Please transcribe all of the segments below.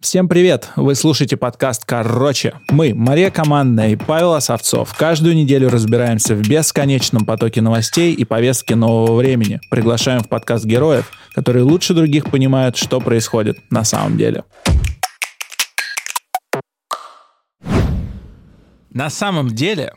Всем привет! Вы слушаете подкаст «Короче». Мы, Мария Командная и Павел Осовцов, каждую неделю разбираемся в бесконечном потоке новостей и повестки нового времени. Приглашаем в подкаст героев, которые лучше других понимают, что происходит на самом деле. На самом деле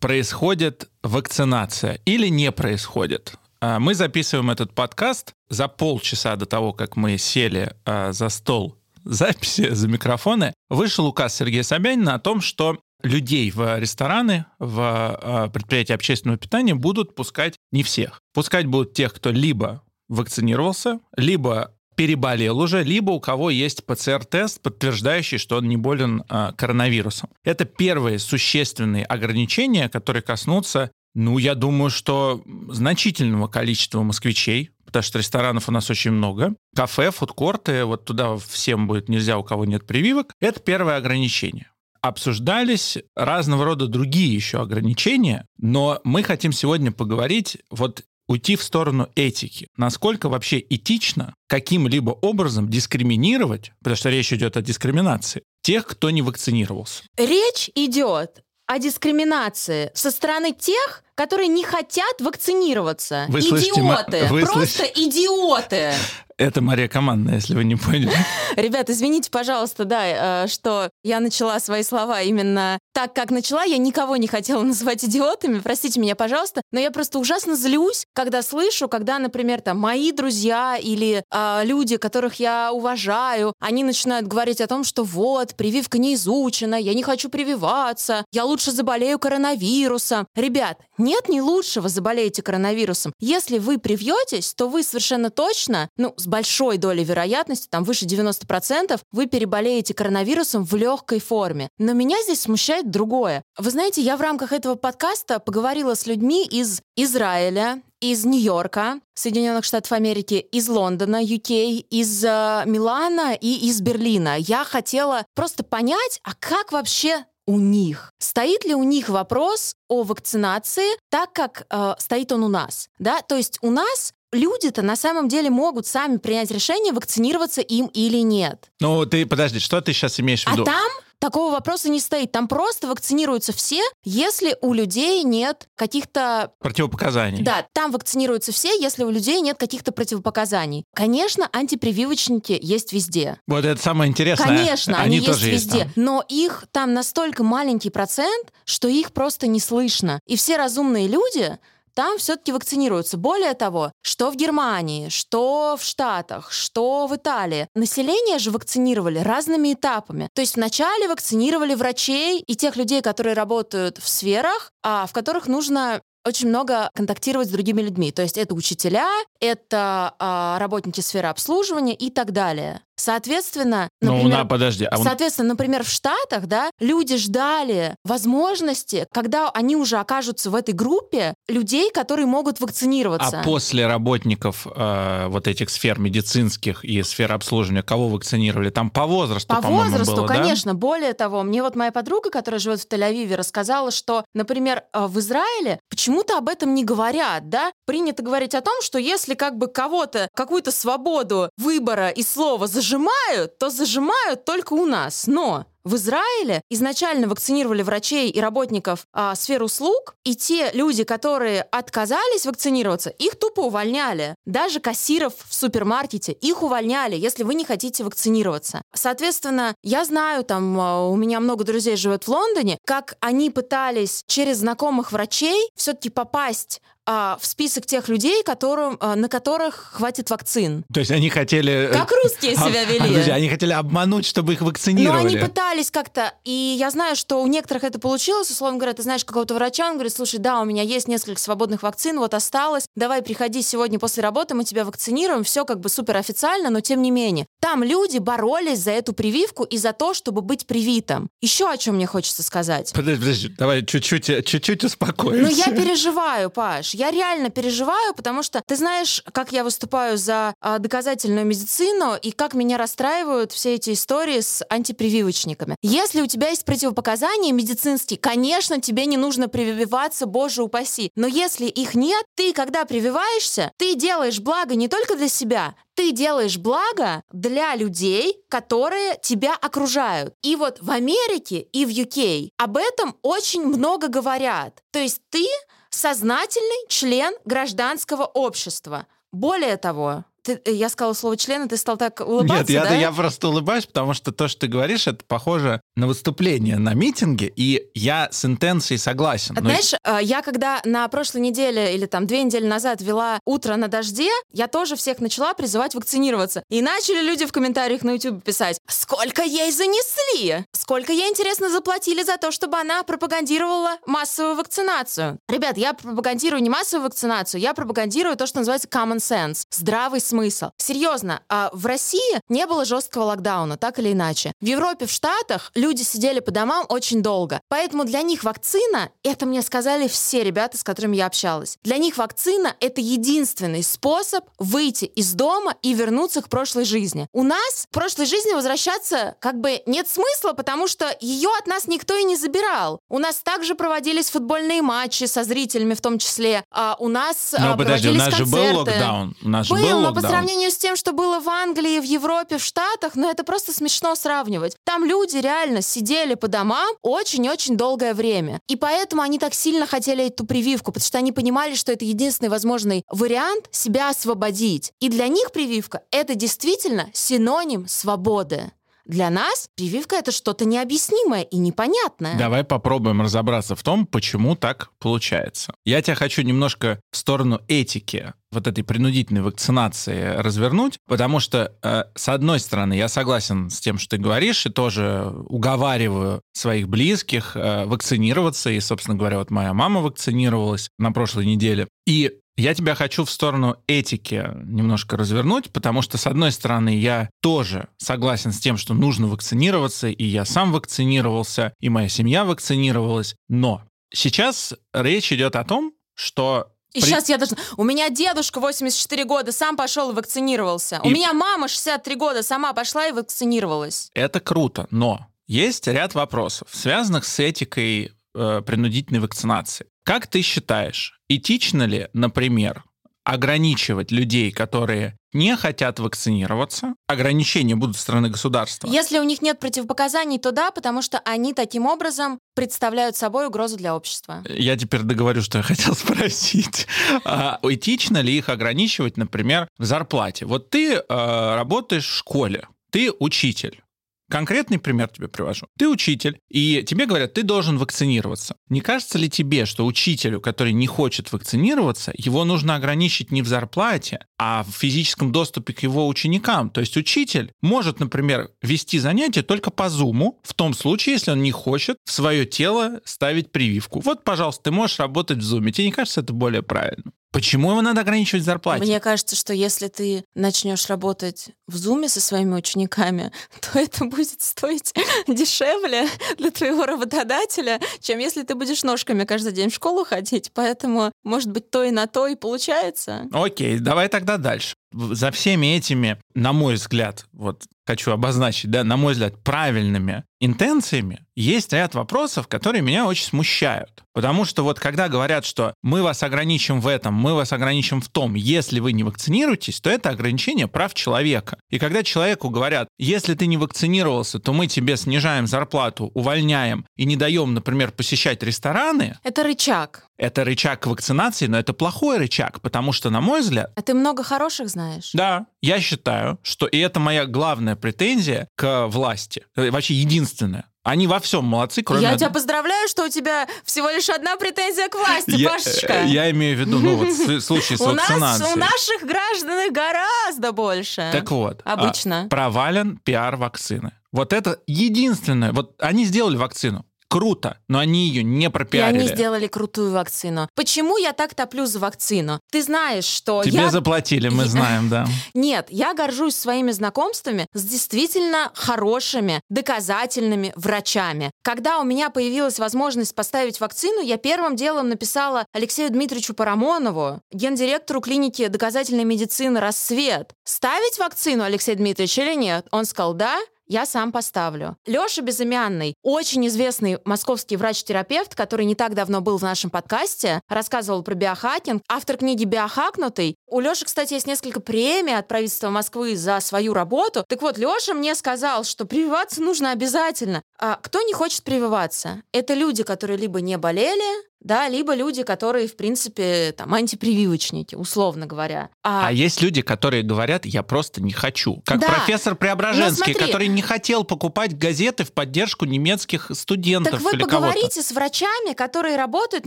происходит вакцинация или не происходит? А, мы записываем этот подкаст за полчаса до того, как мы сели а, за стол записи за микрофоны вышел указ Сергея Собянина о том, что людей в рестораны, в а, предприятия общественного питания будут пускать не всех. Пускать будут тех, кто либо вакцинировался, либо переболел уже, либо у кого есть ПЦР-тест, подтверждающий, что он не болен а, коронавирусом. Это первые существенные ограничения, которые коснутся, ну, я думаю, что значительного количества москвичей, потому что ресторанов у нас очень много. Кафе, фудкорты, вот туда всем будет нельзя, у кого нет прививок. Это первое ограничение. Обсуждались разного рода другие еще ограничения, но мы хотим сегодня поговорить вот уйти в сторону этики. Насколько вообще этично каким-либо образом дискриминировать, потому что речь идет о дискриминации, тех, кто не вакцинировался. Речь идет о дискриминации со стороны тех, которые не хотят вакцинироваться. Вы идиоты, слышите, вы просто слышите? идиоты. Это Мария Командная, если вы не поняли. Ребят, извините, пожалуйста, да, э, что я начала свои слова именно так, как начала. Я никого не хотела называть идиотами, простите меня, пожалуйста, но я просто ужасно злюсь, когда слышу, когда, например, там мои друзья или э, люди, которых я уважаю, они начинают говорить о том, что вот, прививка не изучена, я не хочу прививаться, я лучше заболею коронавирусом. Ребят, нет, не лучше вы заболеете коронавирусом. Если вы привьетесь, то вы совершенно точно, ну, с большой долей вероятности, там выше 90%, вы переболеете коронавирусом в легкой форме. Но меня здесь смущает другое. Вы знаете, я в рамках этого подкаста поговорила с людьми из Израиля, из Нью-Йорка, Соединенных Штатов Америки, из Лондона, UK, из э, Милана и из Берлина. Я хотела просто понять, а как вообще у них. Стоит ли у них вопрос о вакцинации так, как э, стоит он у нас? Да? То есть у нас люди-то на самом деле могут сами принять решение, вакцинироваться им или нет. Ну, ты, подожди, что ты сейчас имеешь в А виду? там такого вопроса не стоит. Там просто вакцинируются все, если у людей нет каких-то... Противопоказаний. Да, там вакцинируются все, если у людей нет каких-то противопоказаний. Конечно, антипрививочники есть везде. Вот это самое интересное. Конечно, они, есть тоже везде. там. Но их там настолько маленький процент, что их просто не слышно. И все разумные люди там все-таки вакцинируются. Более того, что в Германии, что в Штатах, что в Италии. Население же вакцинировали разными этапами. То есть вначале вакцинировали врачей и тех людей, которые работают в сферах, а, в которых нужно очень много контактировать с другими людьми. То есть это учителя, это а, работники сферы обслуживания и так далее. Соответственно, Ну, например, на, подожди. А он- Соответственно, например, в Штатах, да, люди ждали возможности, когда они уже окажутся в этой группе людей, которые могут вакцинироваться. А после работников э, вот этих сфер медицинских и сфер обслуживания, кого вакцинировали? Там по возрасту, По возрасту, было, да? конечно. Более того, мне вот моя подруга, которая живет в Тель-Авиве, рассказала, что, например, э, в Израиле почему-то об этом не говорят, да? Принято говорить о том, что если как бы кого-то, какую-то свободу выбора и слова зажимают, то зажимают только у нас. Но в Израиле изначально вакцинировали врачей и работников а, сфер услуг, и те люди, которые отказались вакцинироваться, их тупо увольняли. Даже кассиров в супермаркете их увольняли, если вы не хотите вакцинироваться. Соответственно, я знаю, там а, у меня много друзей живет в Лондоне, как они пытались через знакомых врачей все-таки попасть а, в список тех людей, которым, а, на которых хватит вакцин. То есть они хотели... Как русские себя А, вели. они хотели обмануть, чтобы их Но вакцинировали. они пытались как-то, и я знаю, что у некоторых это получилось, условно говоря, ты знаешь какого-то врача, он говорит, слушай, да, у меня есть несколько свободных вакцин, вот осталось, давай приходи сегодня после работы, мы тебя вакцинируем, все как бы супер официально, но тем не менее. Там люди боролись за эту прививку и за то, чтобы быть привитым. Еще о чем мне хочется сказать. Подожди, подожди, давай чуть-чуть, чуть-чуть Ну, успокоимся. я переживаю, Паш. Я реально переживаю, потому что ты знаешь, как я выступаю за а, доказательную медицину и как меня расстраивают все эти истории с антипрививочниками. Если у тебя есть противопоказания медицинские, конечно, тебе не нужно прививаться, боже упаси. Но если их нет, ты, когда прививаешься, ты делаешь благо не только для себя, ты делаешь благо для людей, которые тебя окружают. И вот в Америке и в UK об этом очень много говорят. То есть ты сознательный член гражданского общества. Более того, ты, я сказала слово член, и ты стал так улыбаться, Нет, я, да? я просто улыбаюсь, потому что то, что ты говоришь, это похоже на выступление на митинге, и я с интенцией согласен. Но- Знаешь, э, я когда на прошлой неделе или там две недели назад вела «Утро на дожде», я тоже всех начала призывать вакцинироваться. И начали люди в комментариях на YouTube писать, сколько ей занесли, сколько ей, интересно, заплатили за то, чтобы она пропагандировала массовую вакцинацию. Ребят, я пропагандирую не массовую вакцинацию, я пропагандирую то, что называется common sense, здравый смысл. Серьезно, а в России не было жесткого локдауна, так или иначе. В Европе, в Штатах люди сидели по домам очень долго. Поэтому для них вакцина, это мне сказали все ребята, с которыми я общалась, для них вакцина — это единственный способ выйти из дома и вернуться к прошлой жизни. У нас к прошлой жизни возвращаться как бы нет смысла, потому что ее от нас никто и не забирал. У нас также проводились футбольные матчи со зрителями в том числе. А у нас Но а, подожди, у нас же был концерты. локдаун. У нас Был, был но по локдаун. сравнению с тем, что было в Англии, в Европе, в Штатах, ну это просто смешно сравнивать. Там люди реально сидели по домам очень-очень долгое время. И поэтому они так сильно хотели эту прививку, потому что они понимали, что это единственный возможный вариант себя освободить. И для них прививка — это действительно синоним свободы. Для нас прививка — это что-то необъяснимое и непонятное. Давай попробуем разобраться в том, почему так получается. Я тебя хочу немножко в сторону этики вот этой принудительной вакцинации развернуть, потому что, э, с одной стороны, я согласен с тем, что ты говоришь, и тоже уговариваю своих близких э, вакцинироваться, и, собственно говоря, вот моя мама вакцинировалась на прошлой неделе. И я тебя хочу в сторону этики немножко развернуть, потому что, с одной стороны, я тоже согласен с тем, что нужно вакцинироваться, и я сам вакцинировался, и моя семья вакцинировалась, но сейчас речь идет о том, что И При- сейчас я должна... У меня дедушка 84 года сам пошел и вакцинировался. У И- меня мама 63 года сама пошла и вакцинировалась. это круто, но есть ряд вопросов, связанных с этикой э, принудительной вакцинации. Как ты считаешь, этично ли, например, ограничивать людей, которые не хотят вакцинироваться? Ограничения будут со стороны государства. Если у них нет противопоказаний, то да, потому что они таким образом представляют собой угрозу для общества. Я теперь договорю, что я хотел спросить. А этично ли их ограничивать, например, в зарплате? Вот ты э, работаешь в школе, ты учитель. Конкретный пример тебе привожу. Ты учитель, и тебе говорят, ты должен вакцинироваться. Не кажется ли тебе, что учителю, который не хочет вакцинироваться, его нужно ограничить не в зарплате, а в физическом доступе к его ученикам? То есть учитель может, например, вести занятия только по зуму, в том случае, если он не хочет в свое тело ставить прививку. Вот, пожалуйста, ты можешь работать в зуме. Тебе не кажется это более правильно? Почему его надо ограничивать в зарплате? Мне кажется, что если ты начнешь работать в зуме со своими учениками, то это будет стоить дешевле для твоего работодателя, чем если ты будешь ножками каждый день в школу ходить. Поэтому, может быть, то и на то и получается. Окей, давай тогда дальше. За всеми этими, на мой взгляд, вот хочу обозначить, да, на мой взгляд, правильными интенциями есть ряд вопросов, которые меня очень смущают. Потому что вот когда говорят, что мы вас ограничим в этом, мы вас ограничим в том, если вы не вакцинируетесь, то это ограничение прав человека. И когда человеку говорят, если ты не вакцинировался, то мы тебе снижаем зарплату, увольняем и не даем, например, посещать рестораны, Это рычаг. Это рычаг к вакцинации, но это плохой рычаг, потому что, на мой взгляд, А ты много хороших знаешь? да, я считаю, что и это моя главная претензия к власти, э, вообще единственная. Они во всем молодцы, кроме... Я тебя поздравляю, что у тебя всего лишь одна претензия к власти, Я- Пашечка. э, я имею в виду, ну вот в случае с у, нас, вакцинацией. у наших граждан их гораздо больше. Так вот, а, Обычно. провален пиар вакцины. Вот это единственное. Вот они сделали вакцину. Круто, но они ее не И пропиарили. они сделали крутую вакцину. Почему я так топлю за вакцину? Ты знаешь, что Тебе я... заплатили, мы Я- знаем, да. Нет, я горжусь своими знакомствами с действительно хорошими, доказательными врачами. Когда у меня появилась возможность поставить вакцину, я первым делом написала Алексею Дмитриевичу Парамонову, гендиректору клиники доказательной медицины «Рассвет». Ставить вакцину, Алексей Дмитриевич, или нет? Он сказал «да». Я сам поставлю. Леша Безымянный, очень известный московский врач-терапевт, который не так давно был в нашем подкасте, рассказывал про биохакинг. Автор книги «Биохакнутый». У Леши, кстати, есть несколько премий от правительства Москвы за свою работу. Так вот, Леша мне сказал, что прививаться нужно обязательно. А кто не хочет прививаться? Это люди, которые либо не болели, да, либо люди, которые, в принципе, там, антипрививочники, условно говоря. А, а есть люди, которые говорят, я просто не хочу. Как да. профессор Преображенский, который не хотел покупать газеты в поддержку немецких студентов Так вы поговорите с врачами, которые работают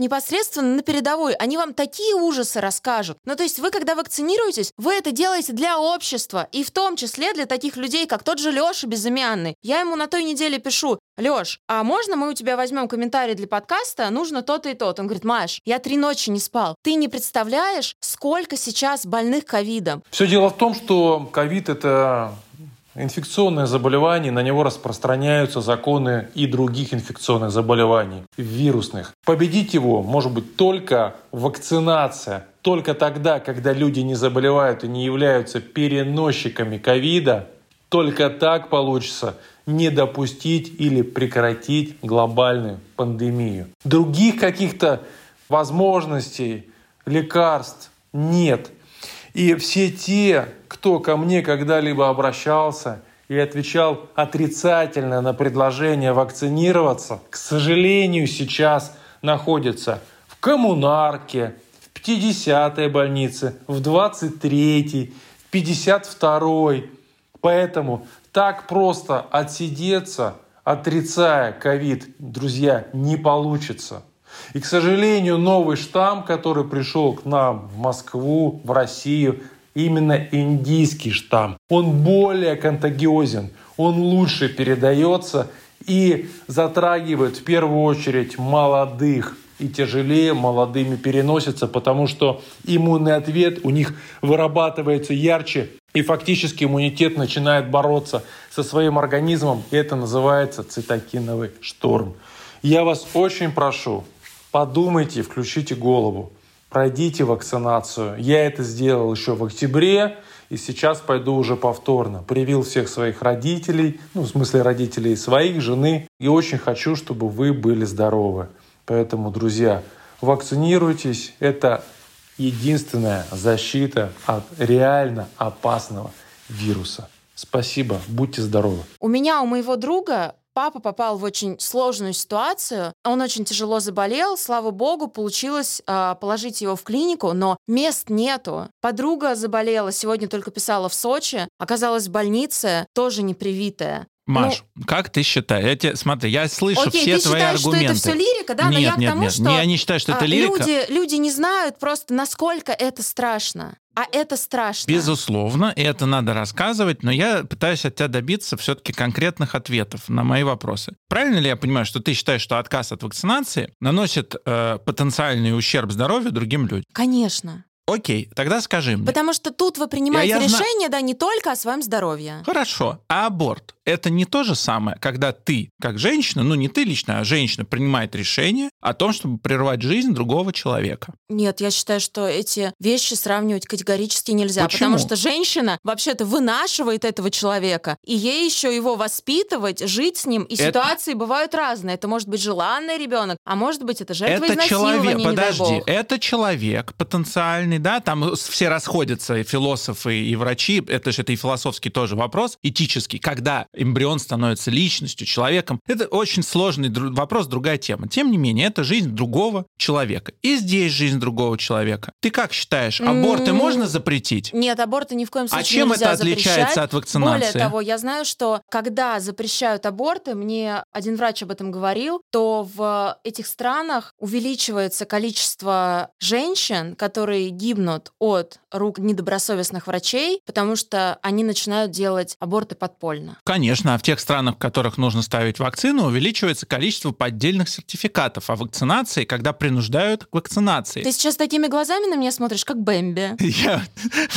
непосредственно на передовой. Они вам такие ужасы расскажут. Ну, то есть вы, когда вакцинируетесь, вы это делаете для общества, и в том числе для таких людей, как тот же Леша Безымянный. Я ему на той неделе пишу, Леш, а можно мы у тебя возьмем комментарий для подкаста? Нужно то-то и то. Он говорит, Маш, я три ночи не спал. Ты не представляешь, сколько сейчас больных ковидом. Все дело в том, что ковид – это инфекционное заболевание, на него распространяются законы и других инфекционных заболеваний, вирусных. Победить его может быть только вакцинация. Только тогда, когда люди не заболевают и не являются переносчиками ковида, только так получится – не допустить или прекратить глобальную пандемию. Других каких-то возможностей, лекарств нет. И все те, кто ко мне когда-либо обращался и отвечал отрицательно на предложение вакцинироваться, к сожалению, сейчас находятся в коммунарке, в 50-й больнице, в 23-й, в 52-й. Поэтому так просто отсидеться, отрицая ковид, друзья, не получится. И, к сожалению, новый штамм, который пришел к нам в Москву, в Россию, именно индийский штамм, он более контагиозен, он лучше передается и затрагивает в первую очередь молодых и тяжелее молодыми переносится, потому что иммунный ответ у них вырабатывается ярче, и фактически иммунитет начинает бороться со своим организмом, и это называется цитокиновый шторм. Я вас очень прошу, подумайте, включите голову, пройдите вакцинацию. Я это сделал еще в октябре, и сейчас пойду уже повторно. Привил всех своих родителей, ну, в смысле родителей своих, жены, и очень хочу, чтобы вы были здоровы. Поэтому, друзья, вакцинируйтесь. Это единственная защита от реально опасного вируса. Спасибо, будьте здоровы. У меня, у моего друга папа попал в очень сложную ситуацию. Он очень тяжело заболел. Слава богу, получилось э, положить его в клинику, но мест нету. Подруга заболела, сегодня только писала в Сочи. Оказалась в больнице, тоже непривитая. Маш, ну, как ты считаешь? Я тебе, смотри, я слышу окей, все ты твои считаешь, аргументы. что это все лирика, да? Нет, Но я нет, к тому, нет, что я не считаю, что это а, лирика. Люди, люди не знают просто, насколько это страшно. А это страшно. Безусловно, и это надо рассказывать, но я пытаюсь от тебя добиться все-таки конкретных ответов на мои вопросы. Правильно ли я понимаю, что ты считаешь, что отказ от вакцинации наносит э, потенциальный ущерб здоровью другим людям? Конечно. Окей, тогда скажи мне. Потому что тут вы принимаете я, я решение, зна... да, не только о своем здоровье. Хорошо. А аборт? Это не то же самое, когда ты, как женщина, ну не ты лично, а женщина принимает решение о том, чтобы прервать жизнь другого человека. Нет, я считаю, что эти вещи сравнивать категорически нельзя. Почему? Потому что женщина вообще-то вынашивает этого человека, и ей еще его воспитывать, жить с ним. И это... ситуации бывают разные. Это может быть желанный ребенок, а может быть это жертва это человек, подожди, это человек потенциальный, да, там все расходятся, и философы, и врачи, это же это и философский тоже вопрос, этический, когда эмбрион становится личностью, человеком. Это очень сложный вопрос, другая тема. Тем не менее, это жизнь другого человека. И здесь жизнь другого человека. Ты как считаешь, аборты mm-hmm. можно запретить? Нет, аборты ни в коем а случае А чем нельзя это отличается запрещать. от вакцинации? Более того, я знаю, что когда запрещают аборты, мне один врач об этом говорил, то в этих странах увеличивается количество женщин, которые гибнут от рук недобросовестных врачей, потому что они начинают делать аборты подпольно. Конечно, а в тех странах, в которых нужно ставить вакцину, увеличивается количество поддельных сертификатов о вакцинации, когда принуждают к вакцинации. Ты сейчас такими глазами на меня смотришь, как Бэмби. Я,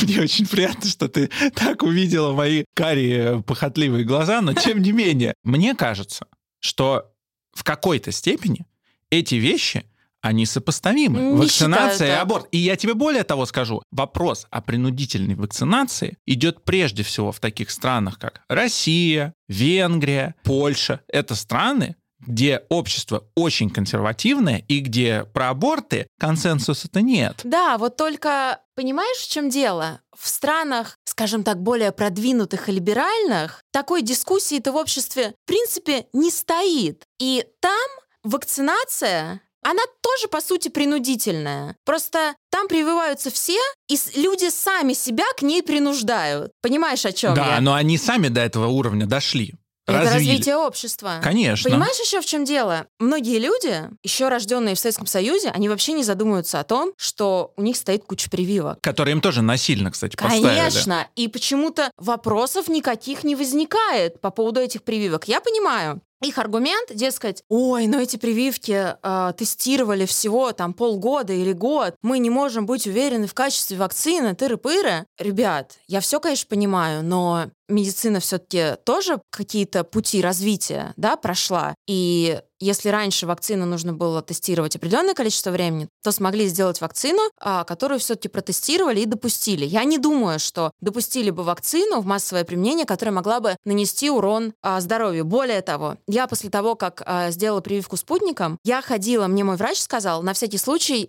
мне очень приятно, что ты так увидела мои карие похотливые глаза, но тем не менее, мне кажется, что в какой-то степени эти вещи они сопоставимы. Не Вакцинация считаю и аборт. И я тебе более того скажу. Вопрос о принудительной вакцинации идет прежде всего в таких странах, как Россия, Венгрия, Польша. Это страны, где общество очень консервативное и где про аборты консенсуса-то нет. Да, вот только понимаешь, в чем дело? В странах, скажем так, более продвинутых и либеральных, такой дискуссии-то в обществе, в принципе, не стоит. И там вакцинация она тоже, по сути, принудительная. Просто там прививаются все, и люди сами себя к ней принуждают. Понимаешь, о чем Да, я? но они сами до этого уровня дошли. Это развили. развитие общества. Конечно. Понимаешь еще в чем дело? Многие люди, еще рожденные в Советском Союзе, они вообще не задумываются о том, что у них стоит куча прививок. Которые им тоже насильно, кстати, поставили. Конечно. И почему-то вопросов никаких не возникает по поводу этих прививок. Я понимаю. Их аргумент, дескать, ой, но эти прививки э, тестировали всего там полгода или год, мы не можем быть уверены в качестве вакцины, тыры-пыры. Ребят, я все, конечно, понимаю, но медицина все-таки тоже какие-то пути развития, да, прошла. И если раньше вакцину нужно было тестировать определенное количество времени, то смогли сделать вакцину, а, которую все-таки протестировали и допустили. Я не думаю, что допустили бы вакцину в массовое применение, которая могла бы нанести урон а, здоровью. Более того, я после того, как а, сделала прививку спутником, я ходила, мне мой врач сказал, на всякий случай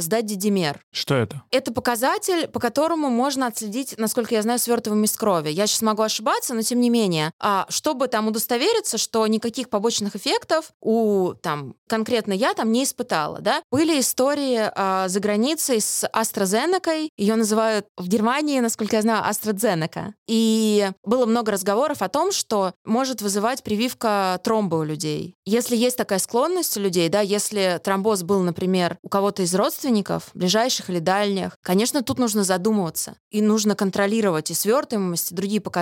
сдать дидимер. Что это? Это показатель, по которому можно отследить, насколько я знаю, свертываемость крови. Я сейчас могу ошибаться, но тем не менее, а, чтобы там удостовериться, что никаких побочных эффектов у там конкретно я там не испытала, да. Были истории а, за границей с AstraZeneca, ее называют в Германии, насколько я знаю, AstraZeneca. И было много разговоров о том, что может вызывать прививка тромбы у людей. Если есть такая склонность у людей, да, если тромбоз был, например, у кого-то из родственников, ближайших или дальних, конечно, тут нужно задумываться. И нужно контролировать и свертываемость, и другие показатели.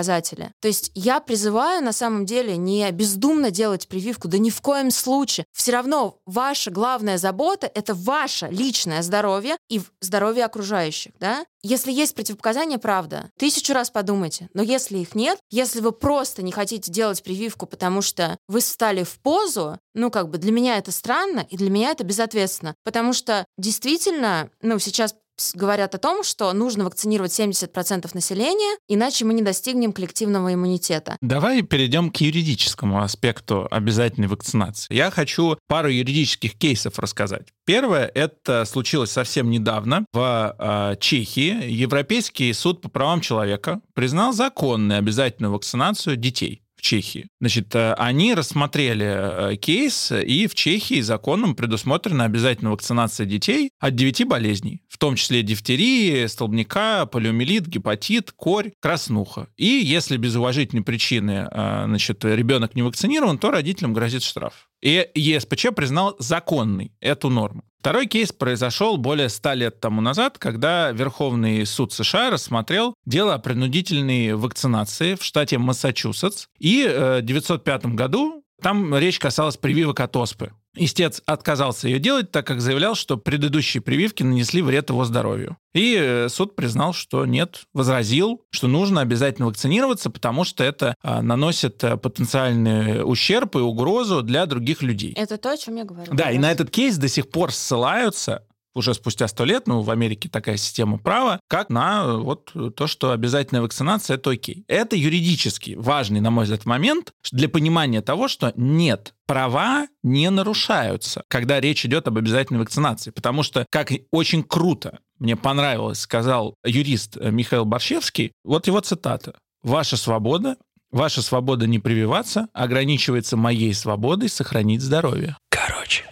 То есть я призываю на самом деле не бездумно делать прививку, да ни в коем случае. Все равно ваша главная забота — это ваше личное здоровье и здоровье окружающих, да? Если есть противопоказания, правда, тысячу раз подумайте. Но если их нет, если вы просто не хотите делать прививку, потому что вы встали в позу, ну, как бы для меня это странно, и для меня это безответственно. Потому что действительно, ну, сейчас говорят о том, что нужно вакцинировать 70% населения, иначе мы не достигнем коллективного иммунитета. Давай перейдем к юридическому аспекту обязательной вакцинации. Я хочу пару юридических кейсов рассказать. Первое, это случилось совсем недавно в э, Чехии. Европейский суд по правам человека признал законной обязательную вакцинацию детей в Чехии. Значит, э, они рассмотрели э, кейс, и в Чехии законом предусмотрена обязательная вакцинация детей от 9 болезней, в том числе дифтерии, столбняка, полиомиелит, гепатит, корь, краснуха. И если без уважительной причины э, значит, ребенок не вакцинирован, то родителям грозит штраф. И ЕСПЧ признал законной эту норму. Второй кейс произошел более ста лет тому назад, когда Верховный суд США рассмотрел дело о принудительной вакцинации в штате Массачусетс. И э, в 1905 году там речь касалась прививок от оспы. Истец отказался ее делать, так как заявлял, что предыдущие прививки нанесли вред его здоровью. И э, суд признал, что нет, возразил, что нужно обязательно вакцинироваться, потому что это а, наносит а, потенциальный ущерб и угрозу для других людей. Это то, о чем я говорю. Да, и на этот кейс до сих пор ссылаются уже спустя сто лет, ну, в Америке такая система права, как на э, вот то, что обязательная вакцинация — это окей. Это юридически важный, на мой взгляд, момент для понимания того, что нет, права не нарушаются, когда речь идет об обязательной вакцинации. Потому что, как очень круто, мне понравилось, сказал юрист э, Михаил Борщевский, вот его цитата. «Ваша свобода Ваша свобода не прививаться ограничивается моей свободой сохранить здоровье. Короче.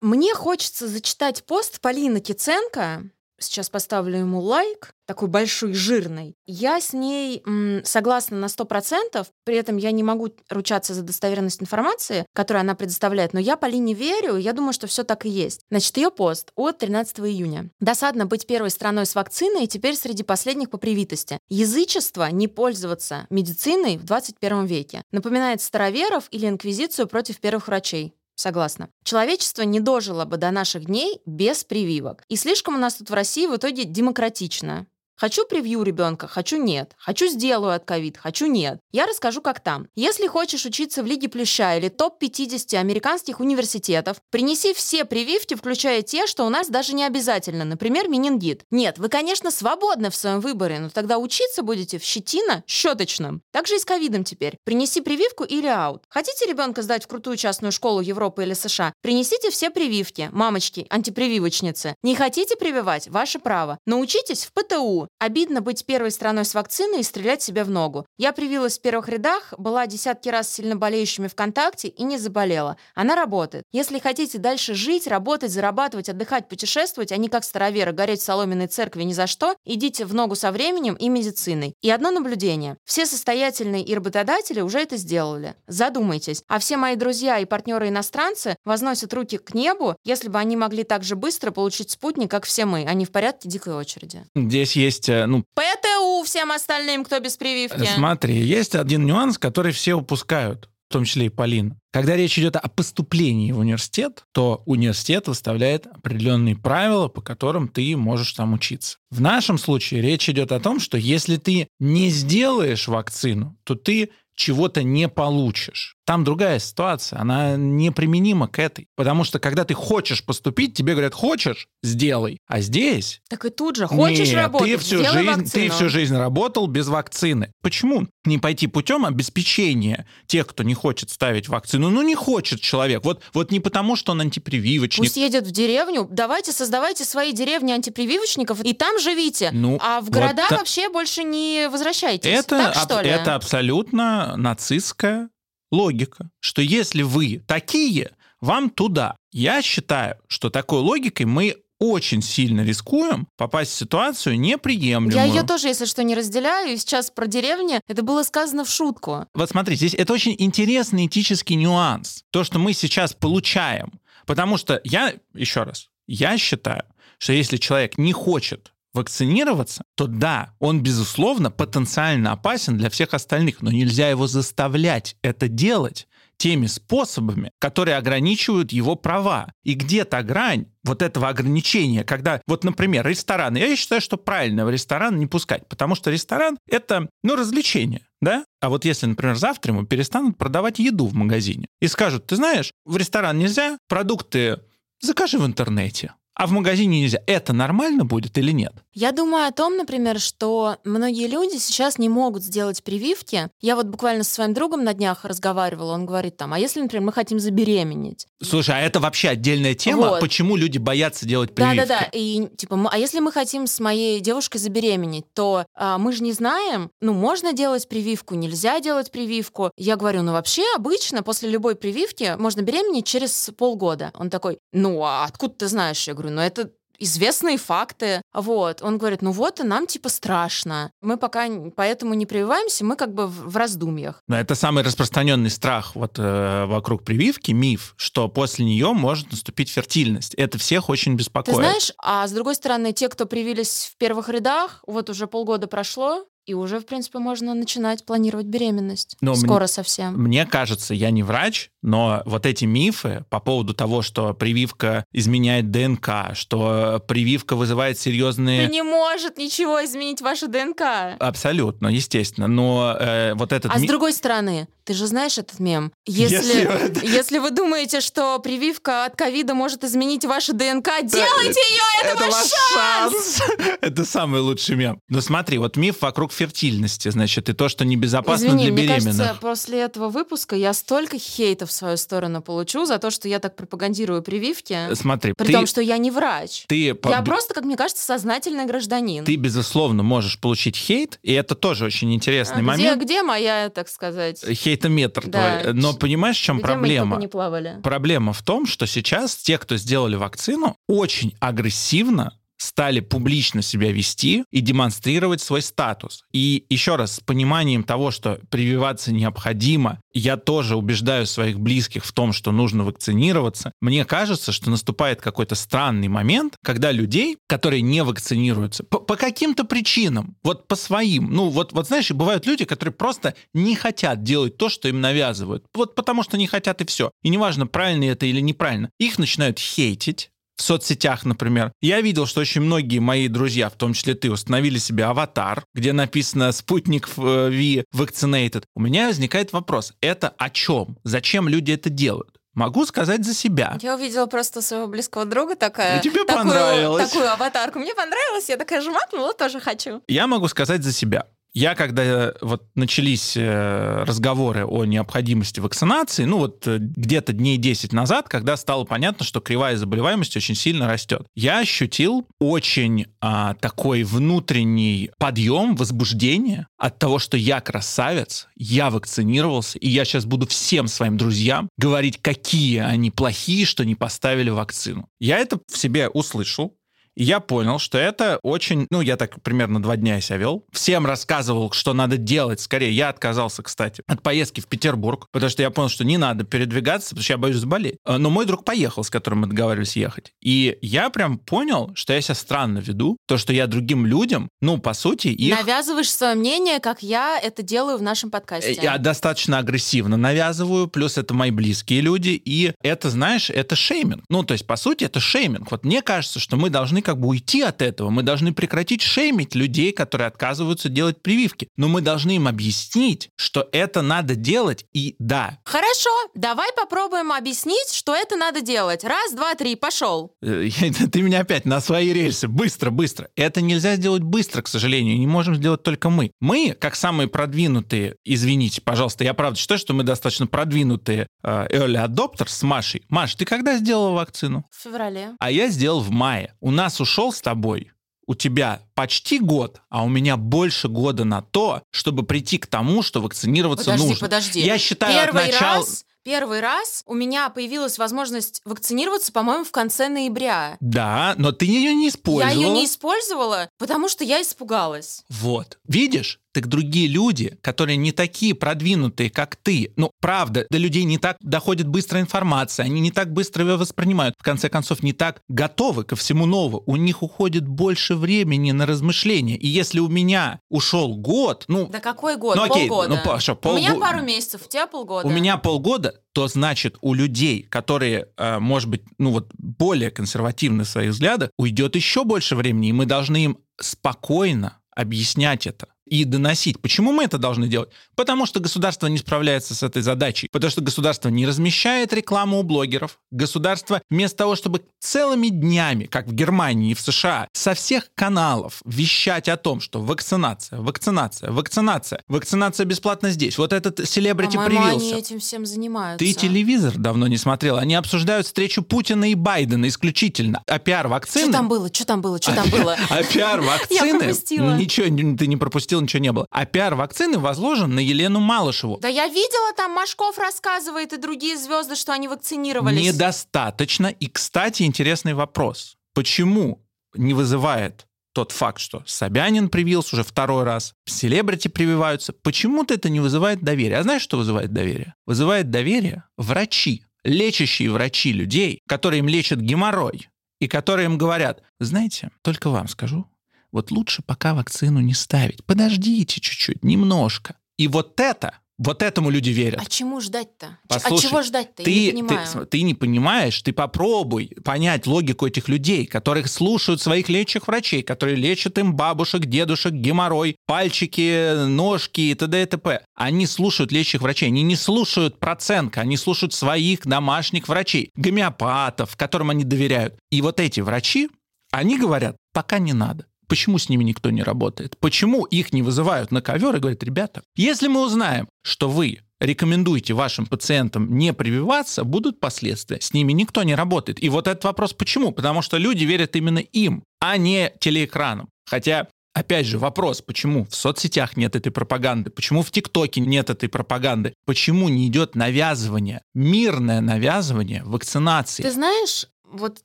Мне хочется зачитать пост Полины Киценко. Сейчас поставлю ему лайк, такой большой, жирный. Я с ней м, согласна на 100%, при этом я не могу ручаться за достоверность информации, которую она предоставляет, но я Полине верю, я думаю, что все так и есть. Значит, ее пост от 13 июня. Досадно быть первой страной с вакциной и теперь среди последних по привитости. Язычество не пользоваться медициной в 21 веке. Напоминает староверов или инквизицию против первых врачей. Согласна. Человечество не дожило бы до наших дней без прививок. И слишком у нас тут в России в итоге демократично. Хочу превью ребенка, хочу нет. Хочу сделаю от ковид, хочу нет. Я расскажу, как там. Если хочешь учиться в Лиге Плюща или топ-50 американских университетов, принеси все прививки, включая те, что у нас даже не обязательно, например, менингит. Нет, вы, конечно, свободны в своем выборе, но тогда учиться будете в щетина щеточном. Так же и с ковидом теперь. Принеси прививку или аут. Хотите ребенка сдать в крутую частную школу Европы или США? Принесите все прививки, мамочки, антипрививочницы. Не хотите прививать? Ваше право. Научитесь в ПТУ. Обидно быть первой страной с вакциной и стрелять себе в ногу. Я привилась в первых рядах, была десятки раз сильно болеющими ВКонтакте и не заболела. Она работает. Если хотите дальше жить, работать, зарабатывать, отдыхать, путешествовать, а не как староверы гореть в соломенной церкви ни за что, идите в ногу со временем и медициной. И одно наблюдение. Все состоятельные и работодатели уже это сделали. Задумайтесь. А все мои друзья и партнеры-иностранцы возносят руки к небу, если бы они могли так же быстро получить спутник, как все мы, а не в порядке дикой очереди. Здесь есть, э, ну, ПТУ всем остальным, кто без прививки. смотри, есть один нюанс, который все упускают, в том числе и Полин. Когда речь идет о поступлении в университет, то университет выставляет определенные правила, по которым ты можешь там учиться. В нашем случае речь идет о том, что если ты не сделаешь вакцину, то ты чего-то не получишь. Там другая ситуация, она неприменима к этой. Потому что когда ты хочешь поступить, тебе говорят, хочешь, сделай. А здесь... Так и тут же, хочешь Нет, работать, ты всю, жизнь, вакцину. ты всю жизнь работал без вакцины. Почему не пойти путем обеспечения тех, кто не хочет ставить вакцину? Ну, не хочет человек. Вот, вот не потому, что он антипрививочник. Пусть едет в деревню, давайте создавайте свои деревни антипрививочников и там живите. Ну, а в вот города та- вообще больше не возвращайтесь. Это, так что ли? это абсолютно нацистская логика, что если вы такие, вам туда. Я считаю, что такой логикой мы очень сильно рискуем попасть в ситуацию неприемлемую. Я ее тоже, если что, не разделяю. И сейчас про деревни это было сказано в шутку. Вот смотрите, здесь это очень интересный этический нюанс. То, что мы сейчас получаем. Потому что я, еще раз, я считаю, что если человек не хочет вакцинироваться, то да, он, безусловно, потенциально опасен для всех остальных, но нельзя его заставлять это делать теми способами, которые ограничивают его права. И где та грань вот этого ограничения, когда, вот, например, рестораны, я считаю, что правильно в ресторан не пускать, потому что ресторан — это, ну, развлечение, да? А вот если, например, завтра ему перестанут продавать еду в магазине и скажут, ты знаешь, в ресторан нельзя, продукты закажи в интернете, а в магазине нельзя. Это нормально будет или нет? Я думаю о том, например, что многие люди сейчас не могут сделать прививки. Я вот буквально со своим другом на днях разговаривала, он говорит там, а если, например, мы хотим забеременеть? Слушай, а это вообще отдельная тема, Вот. почему люди боятся делать прививки? Да-да-да, и типа, а если мы хотим с моей девушкой забеременеть, то а, мы же не знаем, ну, можно делать прививку, нельзя делать прививку. Я говорю, ну, вообще обычно после любой прививки можно беременеть через полгода. Он такой, ну, а откуда ты знаешь? Я говорю, ну, это известные факты. Вот. Он говорит, ну вот, и нам типа страшно. Мы пока поэтому не прививаемся, мы как бы в, в раздумьях. Но Это самый распространенный страх вот э, вокруг прививки, миф, что после нее может наступить фертильность. Это всех очень Ты беспокоит. знаешь, а с другой стороны, те, кто привились в первых рядах, вот уже полгода прошло, и уже, в принципе, можно начинать планировать беременность. Но мне- Скоро совсем. Мне кажется, я не врач, но вот эти мифы по поводу того, что прививка изменяет ДНК, что прививка вызывает Да серьезные... не может ничего изменить ваша ДНК. Абсолютно, естественно. Но э, вот этот А с ми- другой стороны, ты же знаешь этот мем. Если, Если- если вы думаете, что прививка от ковида может изменить вашу ДНК, делайте ее, это, ваш шанс! Это самый лучший мем. Но смотри, вот миф вокруг фертильности, значит, и то, что небезопасно Извини, для мне беременных. кажется, после этого выпуска я столько хейта в свою сторону получу за то, что я так пропагандирую прививки, Смотри, при ты, том, что я не врач. ты, Я просто, как мне кажется, сознательный гражданин. ты, безусловно, можешь получить хейт, и это тоже очень А интересный где, момент. где моя, так сказать, Хейтометр Да. твой. Но понимаешь, в чем где мы проблема? только не плавали? Проблема в том, что сейчас те, кто сделали вакцину, очень агрессивно стали публично себя вести и демонстрировать свой статус. И еще раз, с пониманием того, что прививаться необходимо, я тоже убеждаю своих близких в том, что нужно вакцинироваться. Мне кажется, что наступает какой-то странный момент, когда людей, которые не вакцинируются, по, по каким-то причинам, вот по своим, ну вот, вот знаешь, бывают люди, которые просто не хотят делать то, что им навязывают. Вот потому что не хотят и все. И неважно, правильно это или неправильно. Их начинают хейтить, в соцсетях, например, я видел, что очень многие мои друзья, в том числе ты, установили себе аватар, где написано «Спутник V vaccinated». У меня возникает вопрос, это о чем? Зачем люди это делают? Могу сказать за себя. Я увидела просто своего близкого друга такая. И тебе такую, понравилось. Такую аватарку. Мне понравилось, я такая жмакнула, тоже хочу. Я могу сказать за себя. Я, когда э, вот начались э, разговоры о необходимости вакцинации, ну вот э, где-то дней 10 назад, когда стало понятно, что кривая заболеваемости очень сильно растет, я ощутил очень а, такой внутренний подъем, возбуждение от того, что я красавец, я вакцинировался, и я сейчас буду всем своим друзьям говорить, какие они плохие, что не поставили вакцину. Я это в себе услышал, и я понял, что это очень... Ну, я так примерно два дня себя вел. Всем рассказывал, что надо делать. Скорее, я отказался, кстати, от поездки в Петербург, потому что я понял, что не надо передвигаться, потому что я боюсь заболеть. А, но мой друг поехал, с которым мы договаривались ехать. И я прям понял, что я себя странно веду. То, что я другим людям, ну, по сути, их... Навязываешь свое мнение, как я это делаю в нашем подкасте. Я достаточно агрессивно навязываю, плюс это мои близкие люди, и это, знаешь, это шейминг. Ну, то есть, по сути, это шейминг. Вот мне кажется, что мы должны как бы уйти от этого. Мы должны прекратить шеймить людей, которые отказываются делать прививки. Но мы должны им объяснить, что это надо делать, и да. Хорошо, давай попробуем объяснить, что это надо делать. Раз, два, три, пошел. Э, ты меня опять на свои рельсы. Быстро, быстро. Это нельзя сделать быстро, к сожалению. Не можем сделать только мы. Мы, как самые продвинутые, извините, пожалуйста, я правда считаю, что мы достаточно продвинутые э, early adopters с Машей. Маш, ты когда сделала вакцину? В феврале. А я сделал в мае. У нас ушел с тобой у тебя почти год, а у меня больше года на то, чтобы прийти к тому, что вакцинироваться подожди, нужно. Подожди, Я считаю Первый от начала... раз Первый раз у меня появилась возможность вакцинироваться, по-моему, в конце ноября. Да, но ты ее не использовала. Я ее не использовала, потому что я испугалась. Вот. Видишь? Так другие люди, которые не такие продвинутые, как ты, ну, правда, до людей не так доходит быстрая информация, они не так быстро ее воспринимают, в конце концов, не так готовы ко всему новому. У них уходит больше времени на размышления. И если у меня ушел год, ну... Да какой год? Ну, окей, полгода. ну, Паша, полгода. У меня пару месяцев, у тебя полгода. У меня полгода, то значит у людей, которые, э, может быть, ну вот более консервативны в своих взглядах, уйдет еще больше времени, и мы должны им спокойно объяснять это и доносить. Почему мы это должны делать? Потому что государство не справляется с этой задачей. Потому что государство не размещает рекламу у блогеров. Государство вместо того, чтобы целыми днями, как в Германии и в США, со всех каналов вещать о том, что вакцинация, вакцинация, вакцинация, вакцинация бесплатно здесь. Вот этот селебрити привился. они этим всем занимаются. Ты телевизор давно не смотрел. Они обсуждают встречу Путина и Байдена исключительно. А пиар вакцины... Что там было? Что там было? Что там было? А пиар вакцины... пропустила. Ничего ты не пропустил, ничего не было. А пиар вакцины возложен на Елену Малышеву. Да я видела, там Машков рассказывает и другие звезды, что они вакцинировались. Недостаточно. И, кстати, интересный вопрос. Почему не вызывает тот факт, что Собянин привился уже второй раз, селебрити прививаются, почему-то это не вызывает доверия. А знаешь, что вызывает доверие? Вызывает доверие врачи, лечащие врачи людей, которые им лечат геморрой, и которые им говорят, знаете, только вам скажу, вот лучше пока вакцину не ставить. Подождите чуть-чуть, немножко. И вот это вот этому люди верят. А чему ждать-то? Послушай, а чего ждать-то? Ты, Я не понимаю. Ты, ты не понимаешь, ты попробуй понять логику этих людей, которых слушают своих лечащих врачей, которые лечат им бабушек, дедушек, геморрой, пальчики, ножки и т.д. и т.п. Они слушают лечащих врачей, они не слушают проценка, они слушают своих домашних врачей, гомеопатов, которым они доверяют. И вот эти врачи, они говорят, пока не надо. Почему с ними никто не работает? Почему их не вызывают на ковер и говорят, ребята, если мы узнаем, что вы рекомендуете вашим пациентам не прививаться, будут последствия. С ними никто не работает. И вот этот вопрос почему? Потому что люди верят именно им, а не телеэкранам. Хотя Опять же, вопрос, почему в соцсетях нет этой пропаганды, почему в ТикТоке нет этой пропаганды, почему не идет навязывание, мирное навязывание вакцинации. Ты знаешь, вот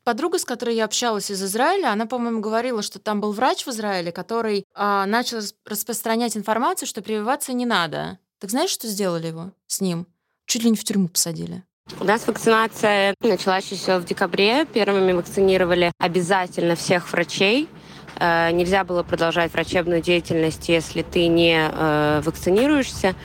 подруга, с которой я общалась из Израиля, она, по-моему, говорила, что там был врач в Израиле, который а, начал распространять информацию, что прививаться не надо. Так знаешь, что сделали его с ним? Чуть ли не в тюрьму посадили. У нас вакцинация началась еще в декабре. Первыми вакцинировали обязательно всех врачей. Э, нельзя было продолжать врачебную деятельность, если ты не э, вакцинируешься.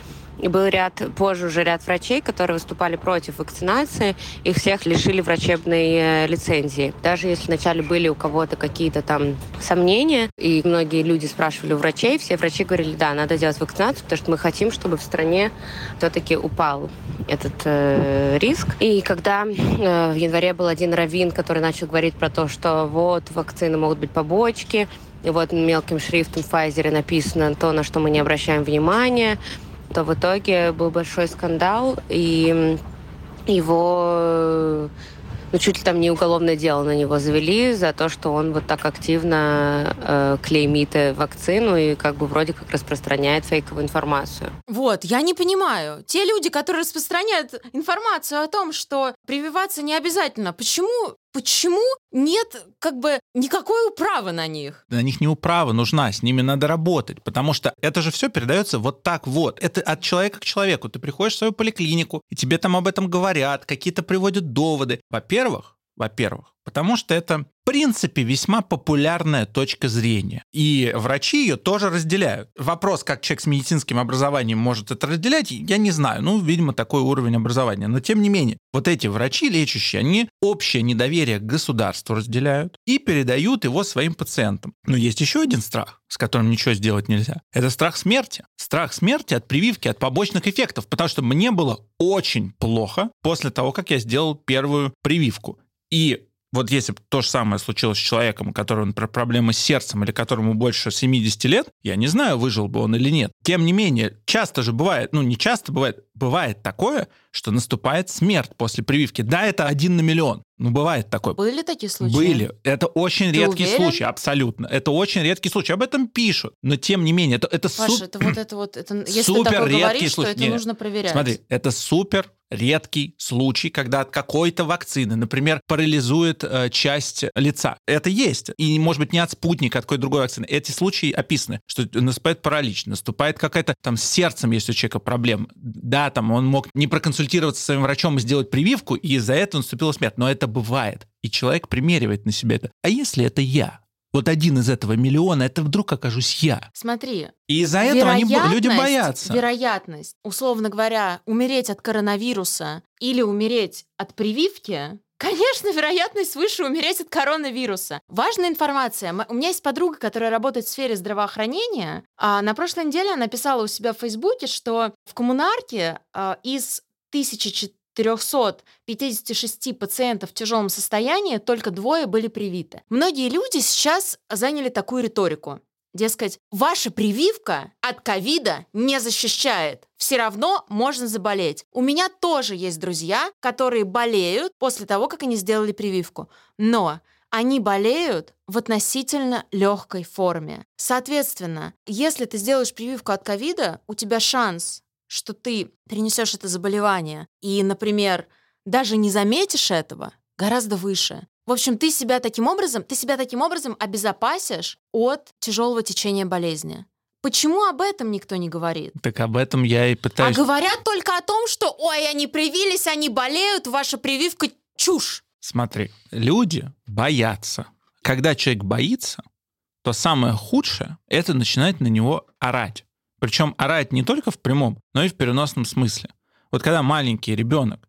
И был ряд, позже уже ряд врачей, которые выступали против вакцинации. Их всех лишили врачебной э, лицензии. Даже если вначале были у кого-то какие-то там сомнения, и многие люди спрашивали у врачей, все врачи говорили, да, надо делать вакцинацию, потому что мы хотим, чтобы в стране все-таки упал этот э, риск. И когда э, в январе был один раввин, который начал говорить про то, что вот вакцины могут быть побочки, и вот мелким шрифтом в Pfizer написано то, на что мы не обращаем внимания, то в итоге был большой скандал, и его ну, чуть ли там не уголовное дело на него завели за то, что он вот так активно э, клеймит э, вакцину и как бы вроде как распространяет фейковую информацию. Вот, я не понимаю. Те люди, которые распространяют информацию о том, что прививаться не обязательно, почему Почему нет как бы никакой управы на них? На них не управа нужна, с ними надо работать, потому что это же все передается вот так вот. Это от человека к человеку. Ты приходишь в свою поликлинику, и тебе там об этом говорят, какие-то приводят доводы. Во-первых, во-первых, потому что это, в принципе, весьма популярная точка зрения. И врачи ее тоже разделяют. Вопрос, как человек с медицинским образованием может это разделять, я не знаю. Ну, видимо, такой уровень образования. Но, тем не менее, вот эти врачи лечащие, они общее недоверие к государству разделяют и передают его своим пациентам. Но есть еще один страх, с которым ничего сделать нельзя. Это страх смерти. Страх смерти от прививки, от побочных эффектов. Потому что мне было очень плохо после того, как я сделал первую прививку. И вот если бы то же самое случилось с человеком, у которого про проблемы с сердцем или которому больше 70 лет, я не знаю, выжил бы он или нет. Тем не менее, часто же бывает, ну не часто бывает, бывает такое, что наступает смерть после прививки. Да, это один на миллион. Ну, бывает такое. Были такие случаи? Были. Это очень Ты редкий уверен? случай, абсолютно. Это очень редкий случай. Об этом пишут. Но тем не менее, это, это Паша, суп- это вот это вот, это, если Супер ты такое редкий говоришь, случай. то это Не, нужно проверять. Смотри, это супер редкий случай, когда от какой-то вакцины, например, парализует э, часть лица. Это есть. И, может быть, не от спутника, от какой-то другой вакцины. Эти случаи описаны, что наступает паралич, наступает какая-то там с сердцем, если у человека проблема. Да, там он мог не проконсультироваться со своим врачом и сделать прививку, и из-за этого наступила смерть. Но это бывает. И человек примеривает на себя это. А если это я? вот один из этого миллиона, это вдруг окажусь я. Смотри. И из-за этого они, люди боятся. Вероятность, условно говоря, умереть от коронавируса или умереть от прививки, Конечно, вероятность выше умереть от коронавируса. Важная информация. У меня есть подруга, которая работает в сфере здравоохранения. А на прошлой неделе она писала у себя в Фейсбуке, что в коммунарке а, из 1400 356 пациентов в тяжелом состоянии только двое были привиты. Многие люди сейчас заняли такую риторику. Дескать, ваша прививка от ковида не защищает. Все равно можно заболеть. У меня тоже есть друзья, которые болеют после того, как они сделали прививку. Но они болеют в относительно легкой форме. Соответственно, если ты сделаешь прививку от ковида, у тебя шанс что ты перенесешь это заболевание и, например, даже не заметишь этого, гораздо выше. В общем, ты себя таким образом, ты себя таким образом обезопасишь от тяжелого течения болезни. Почему об этом никто не говорит? Так об этом я и пытаюсь... А говорят только о том, что ой, они привились, они болеют, ваша прививка чушь. Смотри, люди боятся. Когда человек боится, то самое худшее — это начинать на него орать. Причем орать не только в прямом, но и в переносном смысле. Вот когда маленький ребенок,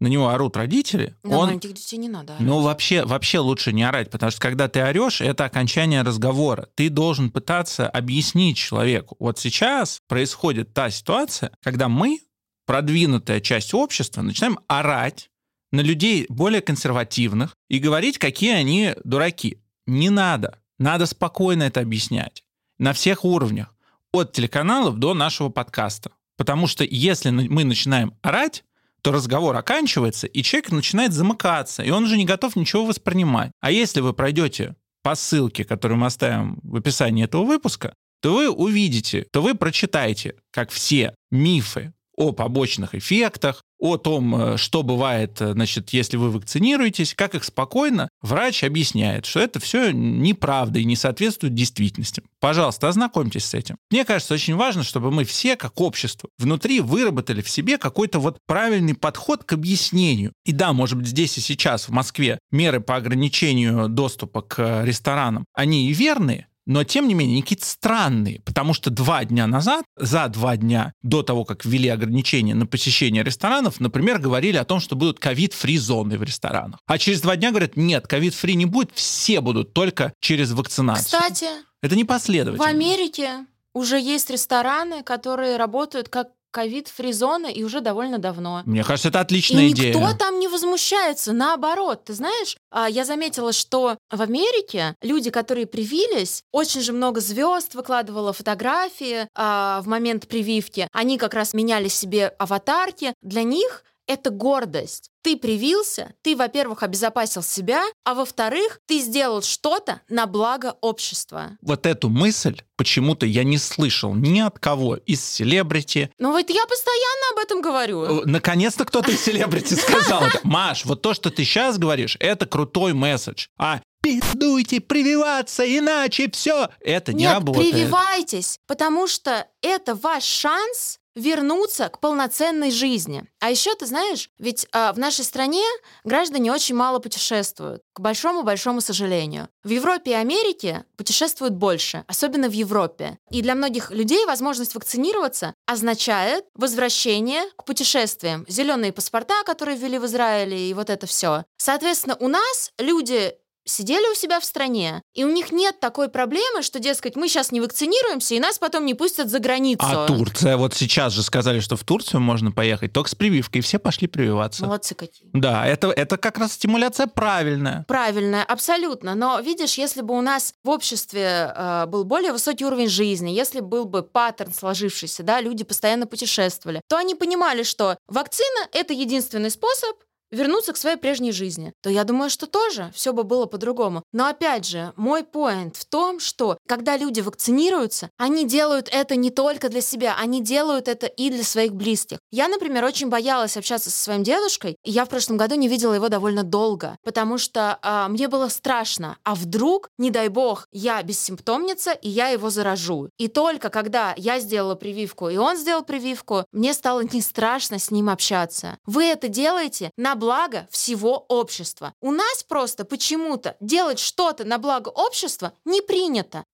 на него орут родители, На он маленьких детей не надо. орать. Ну, вообще, вообще лучше не орать, потому что когда ты орешь, это окончание разговора. Ты должен пытаться объяснить человеку. Вот сейчас происходит та ситуация, когда мы, продвинутая часть общества, начинаем орать на людей более консервативных и говорить, какие они дураки. Не надо. Надо спокойно это объяснять. На всех уровнях. От телеканалов до нашего подкаста. Потому что если мы начинаем орать, то разговор оканчивается, и человек начинает замыкаться, и он уже не готов ничего воспринимать. А если вы пройдете по ссылке, которую мы оставим в описании этого выпуска, то вы увидите, то вы прочитаете, как все мифы о побочных эффектах, о том, э, что бывает, э, значит, если вы вакцинируетесь, как их спокойно врач объясняет, что это все неправда и не соответствует действительности. Пожалуйста, ознакомьтесь с этим. Мне кажется, очень важно, чтобы мы все, как общество, внутри выработали в себе какой-то вот правильный подход к объяснению. И да, может быть, здесь и сейчас, в Москве, меры по ограничению доступа к ресторанам, они и верные, но тем не менее они какие-то странные, потому что два дня назад, за два дня до того, как ввели ограничения на посещение ресторанов, например, говорили о том, что будут COVID-free зоны в ресторанах. А через два дня говорят, нет, COVID-free не будет, все будут только через вакцинацию. Кстати, Это непоследовательно. в Америке уже есть рестораны, которые работают как ковид-фризоны и уже довольно давно. Мне кажется, это отличная и идея. никто там не возмущается, наоборот. Ты знаешь, а, я заметила, что в Америке люди, которые привились, очень же много звезд выкладывало фотографии а, в момент прививки. Они как раз меняли себе аватарки. Для них это гордость. Ты привился, ты, во-первых, обезопасил себя, а во-вторых, ты сделал что-то на благо общества. Вот эту мысль почему-то я не слышал ни от кого из селебрити. Ну вот я постоянно об этом говорю. Э, Наконец-то кто-то из селебрити сказал это. Маш, вот то, что ты сейчас говоришь, это крутой месседж. А пиздуйте прививаться, иначе все. Это не Нет, работает. прививайтесь, потому что это ваш шанс вернуться к полноценной жизни. А еще ты знаешь, ведь а, в нашей стране граждане очень мало путешествуют, к большому-большому сожалению. В Европе и Америке путешествуют больше, особенно в Европе. И для многих людей возможность вакцинироваться означает возвращение к путешествиям. Зеленые паспорта, которые ввели в Израиле, и вот это все. Соответственно, у нас люди сидели у себя в стране, и у них нет такой проблемы, что, дескать, мы сейчас не вакцинируемся, и нас потом не пустят за границу. А Турция, вот сейчас же сказали, что в Турцию можно поехать только с прививкой, и все пошли прививаться. Молодцы какие. Да, это, это как раз стимуляция правильная. Правильно, абсолютно. Но видишь, если бы у нас в обществе э, был более высокий уровень жизни, если был бы паттерн сложившийся, да, люди постоянно путешествовали, то они понимали, что вакцина это единственный способ вернуться к своей прежней жизни, то я думаю, что тоже все бы было по-другому. Но опять же, мой поинт в том, что когда люди вакцинируются, они делают это не только для себя, они делают это и для своих близких. Я, например, очень боялась общаться со своим дедушкой, и я в прошлом году не видела его довольно долго, потому что а, мне было страшно. А вдруг, не дай бог, я бессимптомница, и я его заражу. И только когда я сделала прививку, и он сделал прививку, мне стало не страшно с ним общаться. Вы это делаете на благо всего общества. У нас просто почему-то делать что-то на благо общества не принято.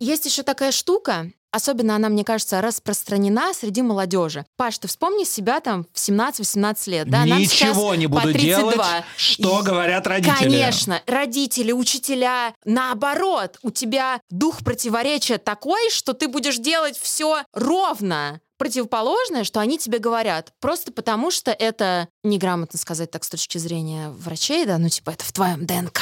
Есть еще такая штука, Особенно она, мне кажется, распространена среди молодежи. Паш, ты вспомни себя там в 17-18 лет, да? Нам Ничего не буду 32. делать, что И- говорят родители. Конечно, родители, учителя, наоборот, у тебя дух противоречия такой, что ты будешь делать все ровно противоположное, что они тебе говорят, просто потому что это неграмотно сказать так с точки зрения врачей, да, ну типа это в твоем ДНК.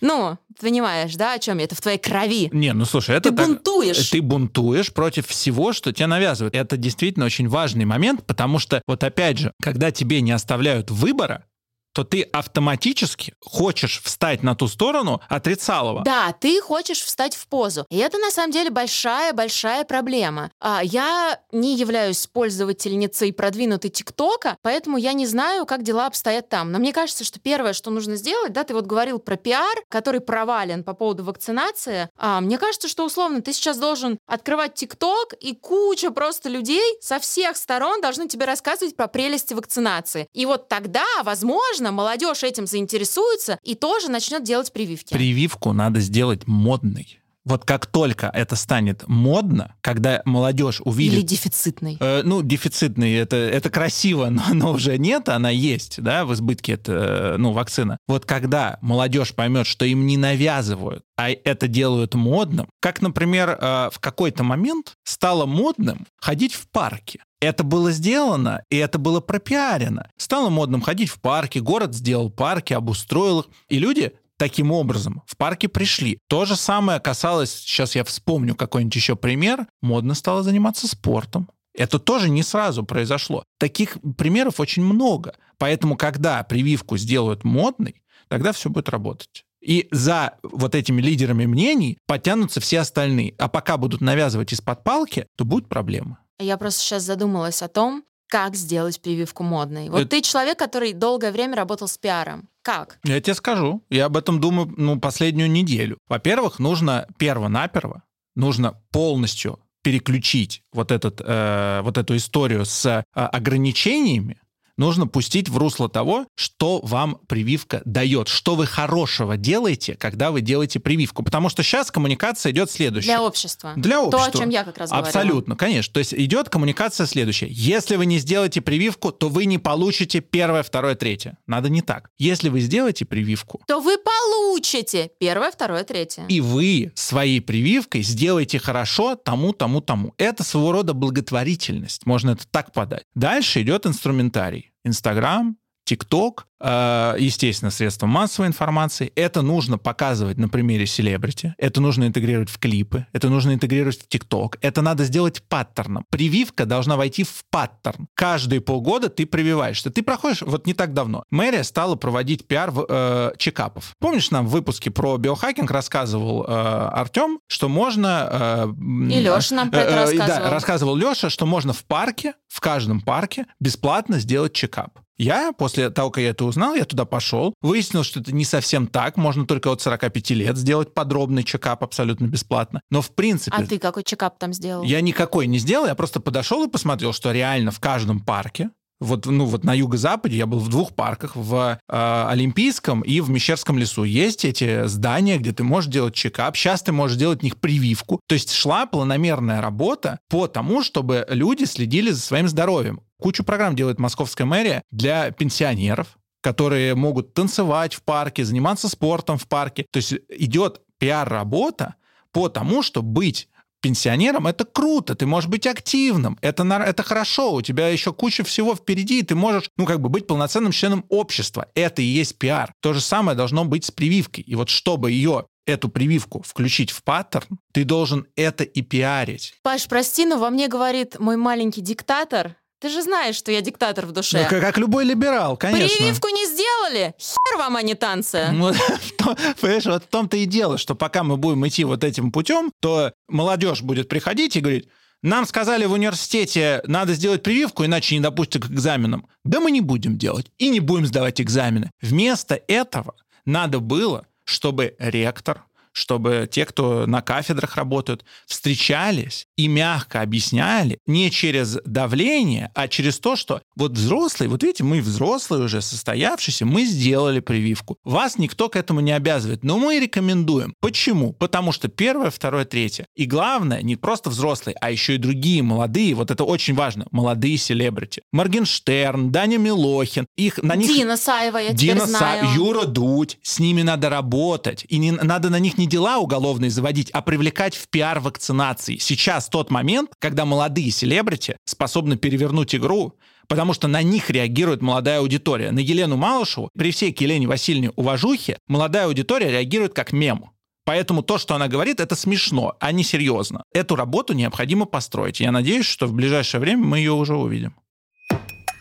Ну, понимаешь, да, о чем я? Это в твоей крови. Не, ну слушай, это Ты так- бунтуешь. Ты бунтуешь против всего, что тебе навязывают. Это действительно очень важный момент, потому что, вот опять же, когда тебе не оставляют выбора, то ты автоматически хочешь встать на ту сторону отрицалого. Да, ты хочешь встать в позу. И это на самом деле большая-большая проблема. А, я не являюсь пользовательницей продвинутой ТикТока, поэтому я не знаю, как дела обстоят там. Но мне кажется, что первое, что нужно сделать, да, ты вот говорил про пиар, который провален по поводу вакцинации. А, мне кажется, что условно ты сейчас должен открывать ТикТок, и куча просто людей со всех сторон должны тебе рассказывать про прелести вакцинации. И вот тогда, возможно, молодежь этим заинтересуется и тоже начнет делать прививки. Прививку надо сделать модной. Вот как только это станет модно, когда молодежь увидит... Или дефицитный. Э, ну, дефицитный, это, это красиво, но, но уже нет, она есть, да, в избытке это, э, ну, вакцина. Вот когда молодежь поймет, что им не навязывают, а это делают модным, как, например, э, в какой-то момент стало модным ходить в парке. Это было сделано, и это было пропиарено. Стало модным ходить в парке, город сделал парки, обустроил их, и люди таким образом в парке пришли. То же самое касалось, сейчас я вспомню какой-нибудь еще пример, модно стало заниматься спортом. Это тоже не сразу произошло. Таких примеров очень много. Поэтому, когда прививку сделают модной, тогда все будет работать. И за вот этими лидерами мнений потянутся все остальные. А пока будут навязывать из-под палки, то будет проблема. Я просто сейчас задумалась о том, как сделать прививку модной. Вот Это- ты человек, который долгое время работал с пиаром. Как? Я тебе скажу. Я об этом думаю ну, последнюю неделю. Во-первых, нужно перво-наперво, нужно полностью переключить вот, этот, э, вот эту историю с э, ограничениями нужно пустить в русло того, что вам прививка дает, что вы хорошего делаете, когда вы делаете прививку. Потому что сейчас коммуникация идет следующая. Для общества. Для общества. То, о чем я как раз говорила. Абсолютно, конечно. То есть идет коммуникация следующая. Если вы не сделаете прививку, то вы не получите первое, второе, третье. Надо не так. Если вы сделаете прививку, То вы получите первое, второе, третье. и вы своей прививкой сделаете хорошо тому, тому, тому. Это своего рода благотворительность. Можно это так подать. Дальше идет инструментарий. Instagram ТикТок, э, естественно, средства массовой информации. Это нужно показывать на примере селебрити, это нужно интегрировать в клипы, это нужно интегрировать в ТикТок, это надо сделать паттерном. Прививка должна войти в паттерн. Каждые полгода ты прививаешься. Ты проходишь, вот не так давно, мэрия стала проводить пиар в, э, чекапов. Помнишь, нам в выпуске про биохакинг рассказывал э, Артем, что можно... э, И Лёша нам про это э, э, рассказывал. Да, рассказывал Леша, что можно в парке, в каждом парке бесплатно сделать чекап. Я, после того, как я это узнал, я туда пошел, выяснил, что это не совсем так, можно только от 45 лет сделать подробный чекап абсолютно бесплатно. Но в принципе... А ты какой чекап там сделал? Я никакой не сделал, я просто подошел и посмотрел, что реально в каждом парке, вот, ну, вот на юго-западе я был в двух парках, в э, Олимпийском и в Мещерском лесу. Есть эти здания, где ты можешь делать чекап. Сейчас ты можешь делать в них прививку. То есть шла планомерная работа по тому, чтобы люди следили за своим здоровьем. Кучу программ делает московская мэрия для пенсионеров, которые могут танцевать в парке, заниматься спортом в парке. То есть идет пиар-работа по тому, что быть пенсионером это круто, ты можешь быть активным, это, это хорошо, у тебя еще куча всего впереди, и ты можешь, ну, как бы быть полноценным членом общества. Это и есть пиар. То же самое должно быть с прививкой. И вот чтобы ее эту прививку включить в паттерн, ты должен это и пиарить. Паш, прости, но во мне говорит мой маленький диктатор. Ты же знаешь, что я диктатор в душе. Ну, как, как любой либерал, конечно. Прививку не сделали? Хер вам, а не танцы. Том- понимаешь, вот в том-то и дело, что пока мы будем идти вот этим путем, то молодежь будет приходить и говорить, нам сказали в университете, надо сделать прививку, иначе не допустят к экзаменам. Да мы не будем делать и не будем сдавать экзамены. Вместо этого надо было, чтобы ректор, чтобы те, кто на кафедрах работают, встречались и мягко объясняли не через давление, а через то, что вот взрослые, вот видите, мы взрослые уже, состоявшиеся, мы сделали прививку. Вас никто к этому не обязывает, но мы рекомендуем. Почему? Потому что первое, второе, третье. И главное, не просто взрослые, а еще и другие молодые, вот это очень важно, молодые селебрити. Моргенштерн, Даня Милохин, их на них... Дина Саева, я Дина теперь Са- знаю. Юра Дудь, с ними надо работать. И не, надо на них не дела уголовные заводить, а привлекать в пиар вакцинации. Сейчас тот момент, когда молодые селебрити способны перевернуть игру, потому что на них реагирует молодая аудитория. На Елену Малышеву, при всей Елене Васильевне уважухе, молодая аудитория реагирует как мем. Поэтому то, что она говорит, это смешно, а не серьезно. Эту работу необходимо построить. Я надеюсь, что в ближайшее время мы ее уже увидим.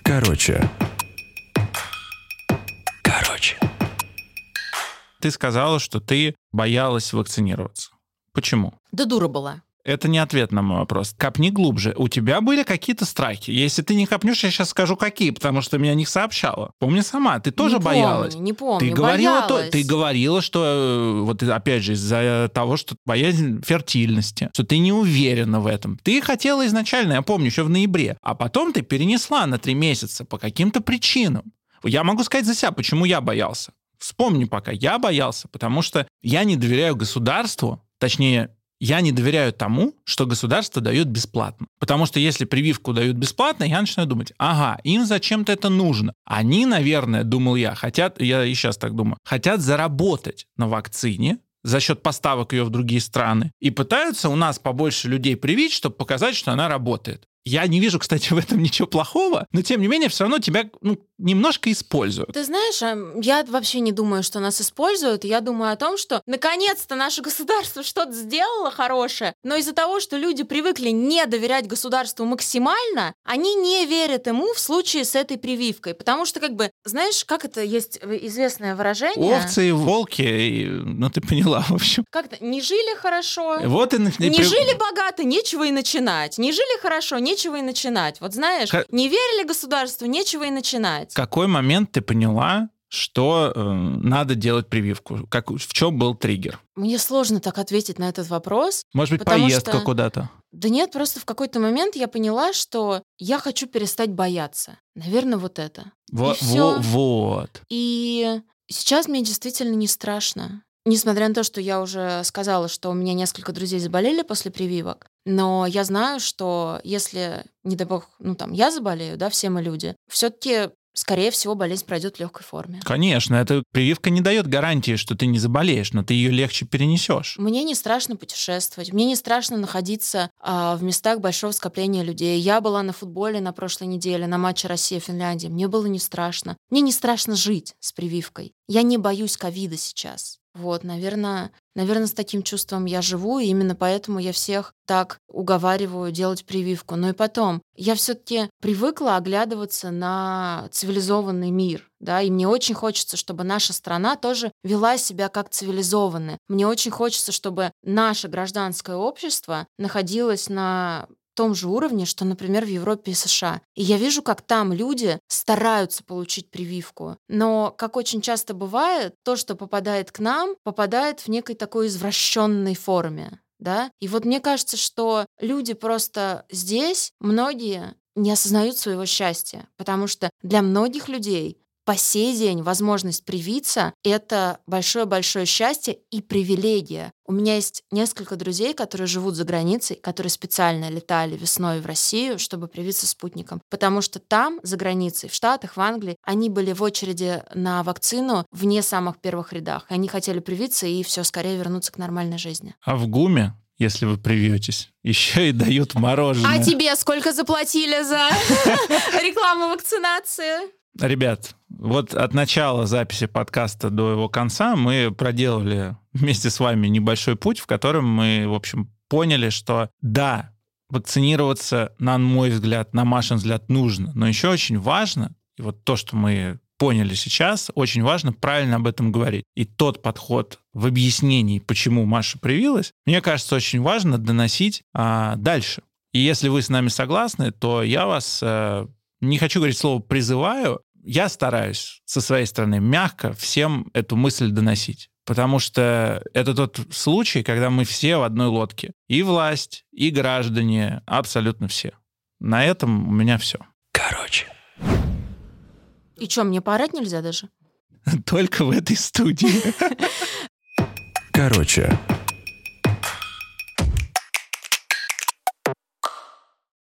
Короче. Короче. Ты сказала, что ты боялась вакцинироваться. Почему? Да дура была. Это не ответ на мой вопрос. Копни глубже. У тебя были какие-то страхи? Если ты не копнешь, я сейчас скажу какие, потому что о них сообщала. Помни сама, ты тоже не боялась. Помню, не помню, Ты говорила, то, боялась. ты говорила, что э, вот опять же из-за того, что боязнь фертильности, что ты не уверена в этом. Ты хотела изначально, я помню, еще в ноябре, а потом ты перенесла на три месяца по каким-то причинам. Я могу сказать за себя, почему я боялся. Вспомни пока, я боялся, потому что я не доверяю государству, точнее, я не доверяю тому, что государство дает бесплатно. Потому что если прививку дают бесплатно, я начинаю думать, ага, им зачем-то это нужно. Они, наверное, думал я, хотят, я и сейчас так думаю, хотят заработать на вакцине, за счет поставок ее в другие страны, и пытаются у нас побольше людей привить, чтобы показать, что она работает. Я не вижу, кстати, в этом ничего плохого, но тем не менее все равно тебя ну, немножко используют. Ты знаешь, а, я вообще не думаю, что нас используют. Я думаю о том, что наконец-то наше государство что-то сделало хорошее, но из-за того, что люди привыкли не доверять государству максимально, они не верят ему в случае с этой прививкой. Потому что, как бы, знаешь, как это есть известное выражение? Овцы и волки, и, ну ты поняла, в общем. Как-то не жили хорошо. Вот и, Не при- жили богато, нечего и начинать. Не жили хорошо, нечего и начинать. Вот знаешь, Ка- не верили государству, нечего и начинать. В какой момент ты поняла, что э, надо делать прививку? Как, в чем был триггер? Мне сложно так ответить на этот вопрос. Может быть, поездка что- куда-то? Да нет, просто в какой-то момент я поняла, что я хочу перестать бояться. Наверное, вот это. Во- всё. во- вот. И сейчас мне действительно не страшно. Несмотря на то, что я уже сказала, что у меня несколько друзей заболели после прививок, но я знаю, что если, не дай бог, ну там я заболею, да, все мы люди, все-таки, скорее всего, болезнь пройдет в легкой форме. Конечно, эта прививка не дает гарантии, что ты не заболеешь, но ты ее легче перенесешь. Мне не страшно путешествовать, мне не страшно находиться а, в местах большого скопления людей. Я была на футболе на прошлой неделе, на матче Россия-Финляндия. Мне было не страшно. Мне не страшно жить с прививкой. Я не боюсь ковида сейчас. Вот, наверное, наверное, с таким чувством я живу, и именно поэтому я всех так уговариваю делать прививку. Но и потом, я все-таки привыкла оглядываться на цивилизованный мир, да, и мне очень хочется, чтобы наша страна тоже вела себя как цивилизованная. Мне очень хочется, чтобы наше гражданское общество находилось на том же уровне, что, например, в Европе и США. И я вижу, как там люди стараются получить прививку. Но, как очень часто бывает, то, что попадает к нам, попадает в некой такой извращенной форме. Да? И вот мне кажется, что люди просто здесь, многие не осознают своего счастья, потому что для многих людей по сей день возможность привиться — это большое-большое счастье и привилегия. У меня есть несколько друзей, которые живут за границей, которые специально летали весной в Россию, чтобы привиться спутником. Потому что там, за границей, в Штатах, в Англии, они были в очереди на вакцину вне самых первых рядах. Они хотели привиться и все скорее вернуться к нормальной жизни. А в ГУМе, если вы привьетесь, еще и дают мороженое. А тебе сколько заплатили за рекламу вакцинации? Ребят, вот от начала записи подкаста до его конца мы проделали вместе с вами небольшой путь, в котором мы, в общем, поняли, что да, вакцинироваться, на мой взгляд, на Машин взгляд, нужно, но еще очень важно, и вот то, что мы поняли сейчас, очень важно правильно об этом говорить. И тот подход в объяснении, почему Маша привилась, мне кажется, очень важно доносить а, дальше. И если вы с нами согласны, то я вас а, не хочу говорить слово «призываю», я стараюсь со своей стороны мягко всем эту мысль доносить. Потому что это тот случай, когда мы все в одной лодке. И власть, и граждане, абсолютно все. На этом у меня все. Короче. И что, мне поорать нельзя даже? Только в этой студии. Короче.